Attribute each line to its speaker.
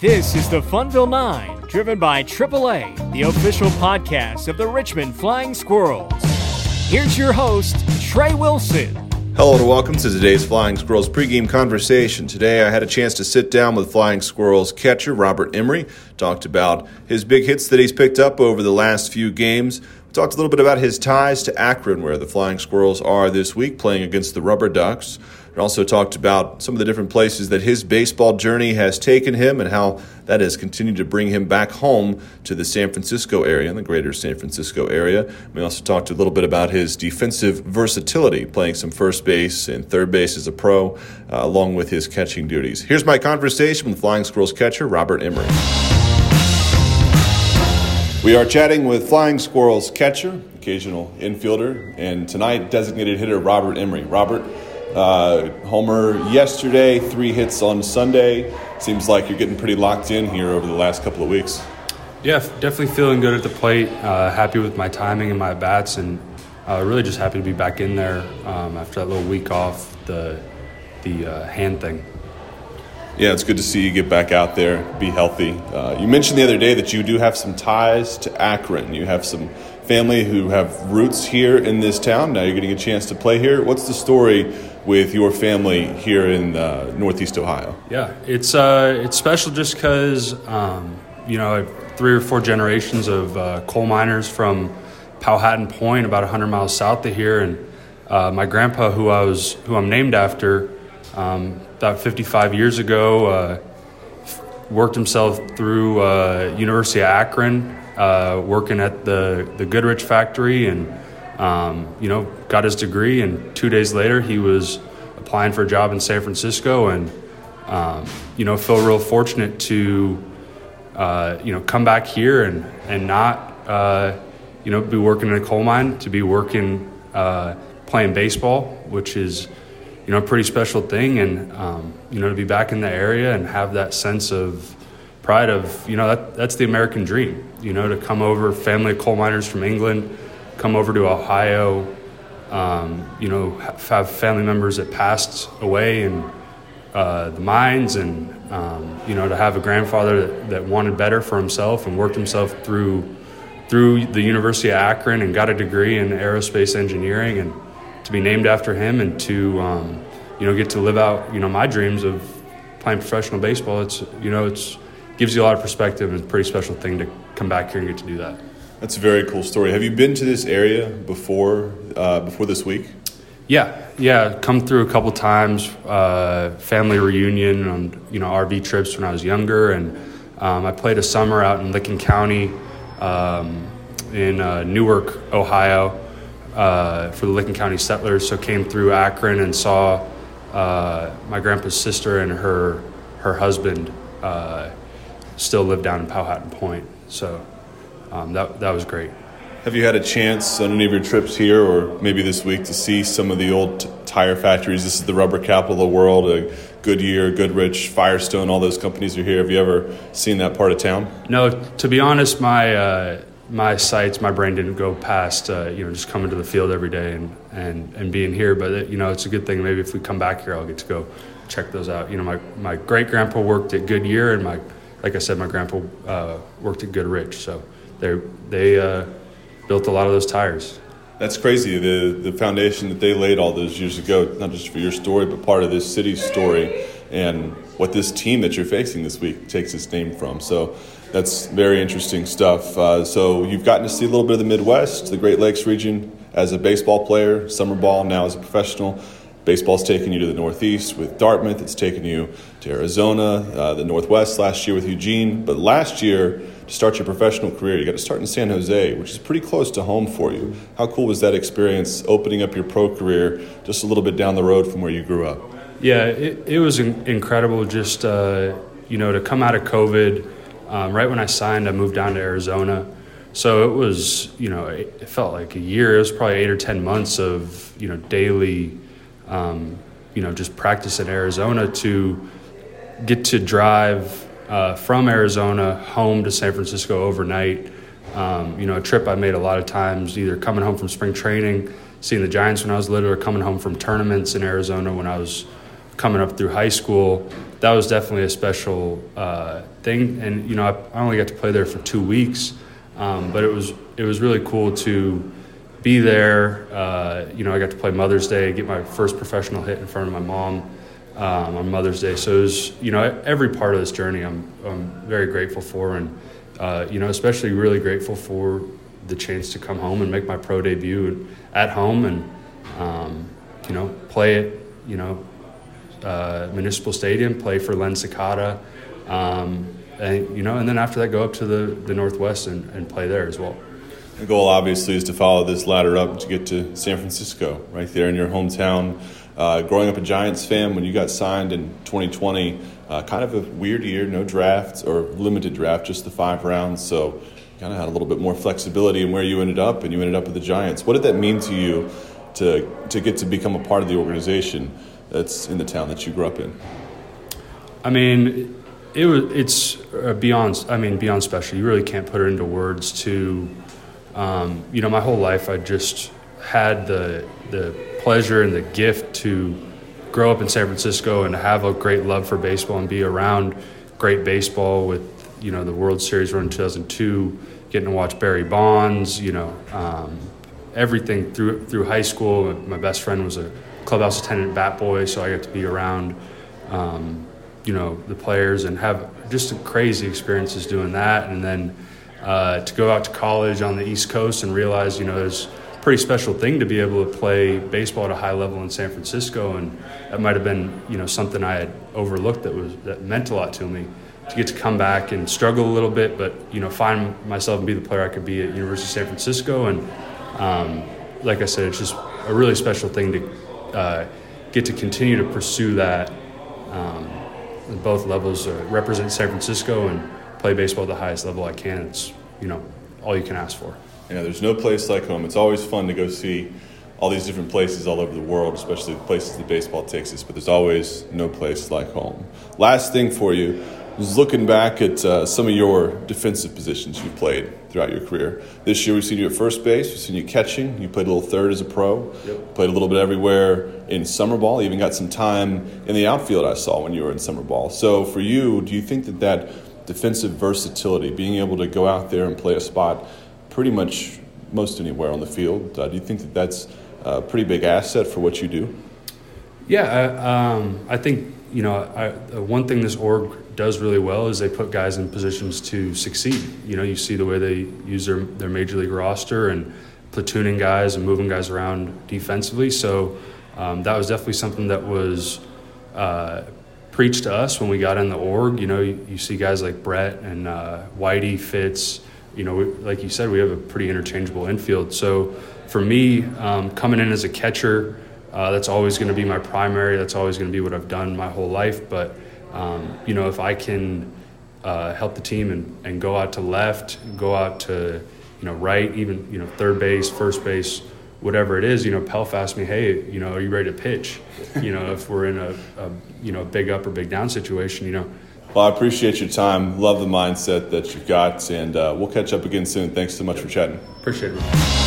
Speaker 1: This is the Funville Nine, driven by AAA, the official podcast of the Richmond Flying Squirrels. Here's your host, Trey Wilson.
Speaker 2: Hello and welcome to today's Flying Squirrels pregame conversation. Today I had a chance to sit down with Flying Squirrels catcher Robert Emery, talked about his big hits that he's picked up over the last few games. We talked a little bit about his ties to Akron, where the Flying Squirrels are this week, playing against the Rubber Ducks. We also talked about some of the different places that his baseball journey has taken him and how that has continued to bring him back home to the San Francisco area and the greater San Francisco area. We also talked a little bit about his defensive versatility, playing some first base and third base as a pro, uh, along with his catching duties. Here's my conversation with Flying Squirrels catcher Robert Emery. We are chatting with Flying Squirrels catcher, occasional infielder, and tonight designated hitter Robert Emery. Robert, uh, homer yesterday, three hits on Sunday. Seems like you're getting pretty locked in here over the last couple of weeks.
Speaker 3: Yeah, definitely feeling good at the plate. Uh, happy with my timing and my bats, and uh, really just happy to be back in there um, after that little week off the the uh, hand thing.
Speaker 2: Yeah, it's good to see you get back out there, be healthy. Uh, you mentioned the other day that you do have some ties to Akron. You have some family who have roots here in this town. Now you're getting a chance to play here. What's the story with your family here in uh, Northeast Ohio?
Speaker 3: Yeah, it's uh, it's special just because um, you know three or four generations of uh, coal miners from Powhatan Point, about 100 miles south of here, and uh, my grandpa, who I was who I'm named after, um, about 55 years ago, uh, worked himself through uh, University of Akron, working at the the Goodrich factory and um, you know, got his degree, and two days later he was applying for a job in San Francisco, and um, you know, feel real fortunate to uh, you know come back here and and not uh, you know be working in a coal mine, to be working uh, playing baseball, which is you know a pretty special thing, and um, you know to be back in the area and have that sense of pride of you know that that's the American dream, you know, to come over, family of coal miners from England come over to Ohio, um, you know, have family members that passed away in uh, the mines, and um, you know, to have a grandfather that, that, wanted better for himself and worked himself through through the University of Akron and got a degree in aerospace engineering, and to be named after him, and to um, you know, get to live out you know my dreams of playing professional baseball. It's you know, it's gives you a lot of perspective, and it's a pretty special thing to come back here and get to do that.
Speaker 2: That's a very cool story. Have you been to this area before uh, before this week?
Speaker 3: Yeah, yeah. Come through a couple times. Uh, family reunion on you know RV trips when I was younger, and um, I played a summer out in Licking County um, in uh, Newark, Ohio, uh, for the Licking County Settlers. So came through Akron and saw uh, my grandpa's sister and her her husband uh, still live down in Powhatan Point. So um, that that was great.
Speaker 2: Have you had a chance on any of your trips here, or maybe this week, to see some of the old t- tire factories? This is the rubber capital of the world. Uh, Goodyear, Goodrich, Firestone, all those companies are here. Have you ever seen that part of town?
Speaker 3: No, to be honest, my uh, my sights, my brain didn't go past uh, you know just coming to the field every day and and, and being here. But it, you know, it's a good thing. Maybe if we come back here, I'll get to go check those out. You know, my my great grandpa worked at Goodyear, and my like I said, my grandpa uh, worked at Goodrich, so they they uh, built a lot of those tires.
Speaker 2: That's crazy. The the foundation that they laid all those years ago, not just for your story, but part of this city's story, and what this team that you're facing this week takes its name from. So that's very interesting stuff. Uh, so you've gotten to see a little bit of the Midwest, the Great Lakes region, as a baseball player, summer ball, now as a professional. Baseball's taken you to the Northeast with Dartmouth. It's taken you to Arizona, uh, the Northwest last year with Eugene. But last year, to start your professional career, you got to start in San Jose, which is pretty close to home for you. How cool was that experience opening up your pro career just a little bit down the road from where you grew up?
Speaker 3: Yeah, it, it was incredible just, uh, you know, to come out of COVID. Um, right when I signed, I moved down to Arizona. So it was, you know, it felt like a year. It was probably eight or 10 months of, you know, daily um, you know, just practice in Arizona to get to drive uh, from Arizona home to San Francisco overnight. Um, you know, a trip I made a lot of times, either coming home from spring training, seeing the Giants when I was little, or coming home from tournaments in Arizona when I was coming up through high school. that was definitely a special uh, thing. And you know, I, I, only got to play there for two weeks, um, but it was it was really cool to be there. Uh, you know, I got to play Mother's Day, get my first professional hit in front of my mom um, on Mother's Day. So it was, you know, every part of this journey I'm, I'm very grateful for, and uh, you know, especially really grateful for the chance to come home and make my pro debut at home and um, you know play it, you know, uh, Municipal Stadium, play for Len Sakata. Um, and you know, and then after that, go up to the, the Northwest and, and play there as well.
Speaker 2: The goal, obviously, is to follow this ladder up to get to San Francisco, right there in your hometown. Uh, growing up a Giants fan, when you got signed in 2020, uh, kind of a weird year, no drafts or limited draft, just the five rounds. So kind of had a little bit more flexibility in where you ended up, and you ended up with the Giants. What did that mean to you to to get to become a part of the organization that's in the town that you grew up in?
Speaker 3: I mean, it was it's uh, beyond. I mean, beyond special. You really can't put it into words. To um, you know, my whole life, I just had the the pleasure and the gift to grow up in San Francisco and have a great love for baseball and be around great baseball with you know the World Series run in 2002, getting to watch Barry Bonds, you know um, everything through through high school. My best friend was a clubhouse attendant, bat boy, so I got to be around um, you know the players and have just crazy experiences doing that, and then uh, to go out to college on the East Coast and realize you know there's pretty special thing to be able to play baseball at a high level in San Francisco, and that might have been you know something I had overlooked that was that meant a lot to me. To get to come back and struggle a little bit, but you know find myself and be the player I could be at University of San Francisco, and um, like I said, it's just a really special thing to uh, get to continue to pursue that. Um, both levels, uh, represent San Francisco and play baseball at the highest level I can. It's you know all you can ask for.
Speaker 2: Yeah, there's no place like home. It's always fun to go see all these different places all over the world, especially the places that baseball takes us, but there's always no place like home. Last thing for you is looking back at uh, some of your defensive positions you've played throughout your career. This year we've seen you at first base, we've seen you catching, you played a little third as a pro, yep. played a little bit everywhere in summer ball, even got some time in the outfield I saw when you were in summer ball. So for you, do you think that that defensive versatility, being able to go out there and play a spot pretty much most anywhere on the field. Uh, do you think that that's a pretty big asset for what you do?
Speaker 3: Yeah, I, um, I think you know I, uh, one thing this org does really well is they put guys in positions to succeed. You know, you see the way they use their their major league roster and platooning guys and moving guys around defensively. So um, that was definitely something that was uh, preached to us when we got in the org. You know, you, you see guys like Brett and uh, Whitey Fitz you know, like you said, we have a pretty interchangeable infield. So for me, um, coming in as a catcher, uh, that's always going to be my primary. That's always going to be what I've done my whole life. But um, you know, if I can uh, help the team and, and go out to left, go out to you know right, even you know third base, first base, whatever it is, you know, Pelf asked me, hey, you know, are you ready to pitch? you know, if we're in a, a you know big up or big down situation, you know
Speaker 2: well, I appreciate your time. Love the mindset that you've got, and uh, we'll catch up again soon. Thanks so much for chatting.
Speaker 3: Appreciate it.